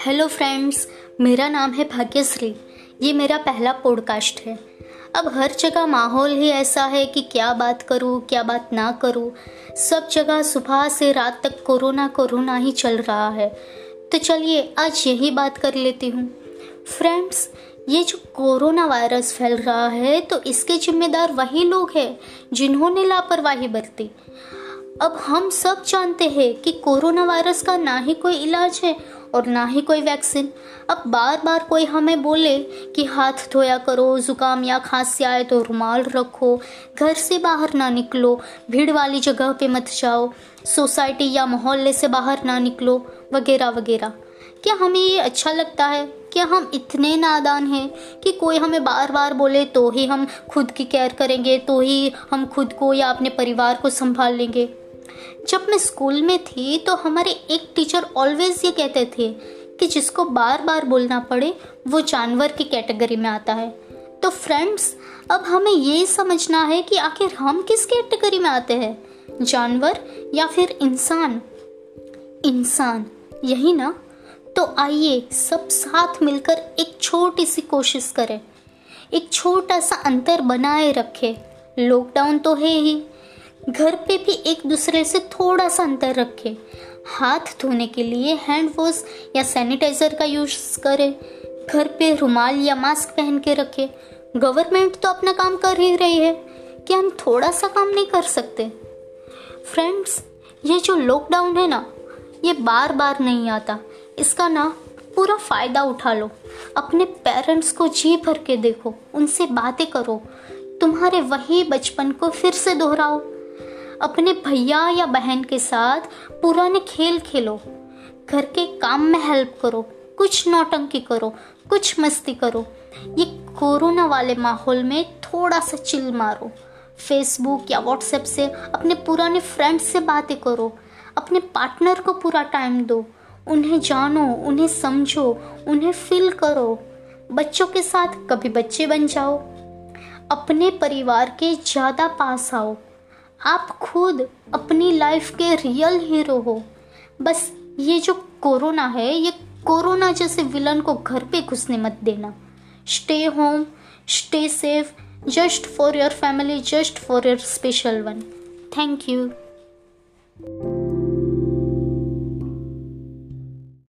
Hello friends मेरा नाम है भाग्यश्री। ये मेरा पहला पॉडकास्ट है। अब हर जगह माहौल ही ऐसा है कि क्या बात करूँ, क्या बात ना करूँ। सब जगह सुबह से रात तक कोरोना कोरोना ही चल रहा है। तो चलिए आज यही बात कर लेती हूँ। फ्रेंड्स ये जो कोरोना वायरस फैल रहा है तो इसके जिम्मेदार वही लोग हैं जिन्होंने लापरवाही बरती। अब हम सब जानते हैं कि कोरोना वायरस का ना ही कोई इलाज है और ना ही कोई वैक्सीन। अब बार बार कोई हमें बोले कि हाथ धोया करो, ज़ुकाम या खांसी आए तो रुमाल रखो, घर से बाहर ना निकलो, भीड़ वाली जगह पे मत जाओ, सोसाइटी या मोहल्ले से बाहर ना निकलो, वगैरह वगैरह। क्या हमें ये अच्छा लगता है? क्या हम इतने नादान हैं कि कोई हमें बार बार बोले तो ही हम खुद की केयर करेंगे तो ही हम खुद को या अपने परिवार को संभाल लेंगे? जब मैं स्कूल में थी तो हमारे एक टीचर ऑलवेज ये कहते थे कि जिसको बार बार बोलना पड़े, वो जानवर की कैटेगरी में आता है। तो फ्रेंड्स अब हमें ये समझना है कि आखिर हम किस कैटेगरी में आते हैं? जानवर या फिर इंसान? इंसान, यही ना? तो आइए सब साथ मिलकर एक छोटी सी कोशिश करें। एक छोटा सा अंतर बनाए रखें। लॉकडाउन तो है ही। घर पे भी एक दूसरे से थोड़ा सा अंतर रखें। हाथ धोने के लिए हैंड वॉश या सैनिटाइज़र का यूज़ करें। घर पे रुमाल या मास्क पहन के रखें। गवर्नमेंट तो अपना काम कर ही रही है कि हम थोड़ा सा काम नहीं कर सकते। फ्रेंड्स ये जो लॉकडाउन है ना, ये बार बार नहीं आता। इसका ना पूरा फ़ायदा उठा लो। अपने पेरेंट्स को जी भर के देखो, उनसे बातें करो। तुम्हारे वही बचपन को फिर से दोहराओ। अपने भैया या बहन के साथ पुराने खेल खेलो। घर के काम में हेल्प करो, कुछ नौटंकी करो, कुछ मस्ती करो। ये कोरोना वाले माहौल में थोड़ा सा चिल मारो। फेसबुक या व्हाट्सएप से अपने पुराने फ्रेंड्स से बातें करो। अपने पार्टनर को पूरा टाइम दो। उन्हें जानो, उन्हें समझो, उन्हें फील करो। बच्चों के साथ कभी बच्चे बन जाओ। अपने परिवार के ज़्यादा पास आओ। आप खुद अपनी लाइफ के रियल हीरो हो। बस ये जो कोरोना है, ये कोरोना जैसे विलन को घर पे घुसने मत देना। Stay home stay safe just for your family just for your special one thank you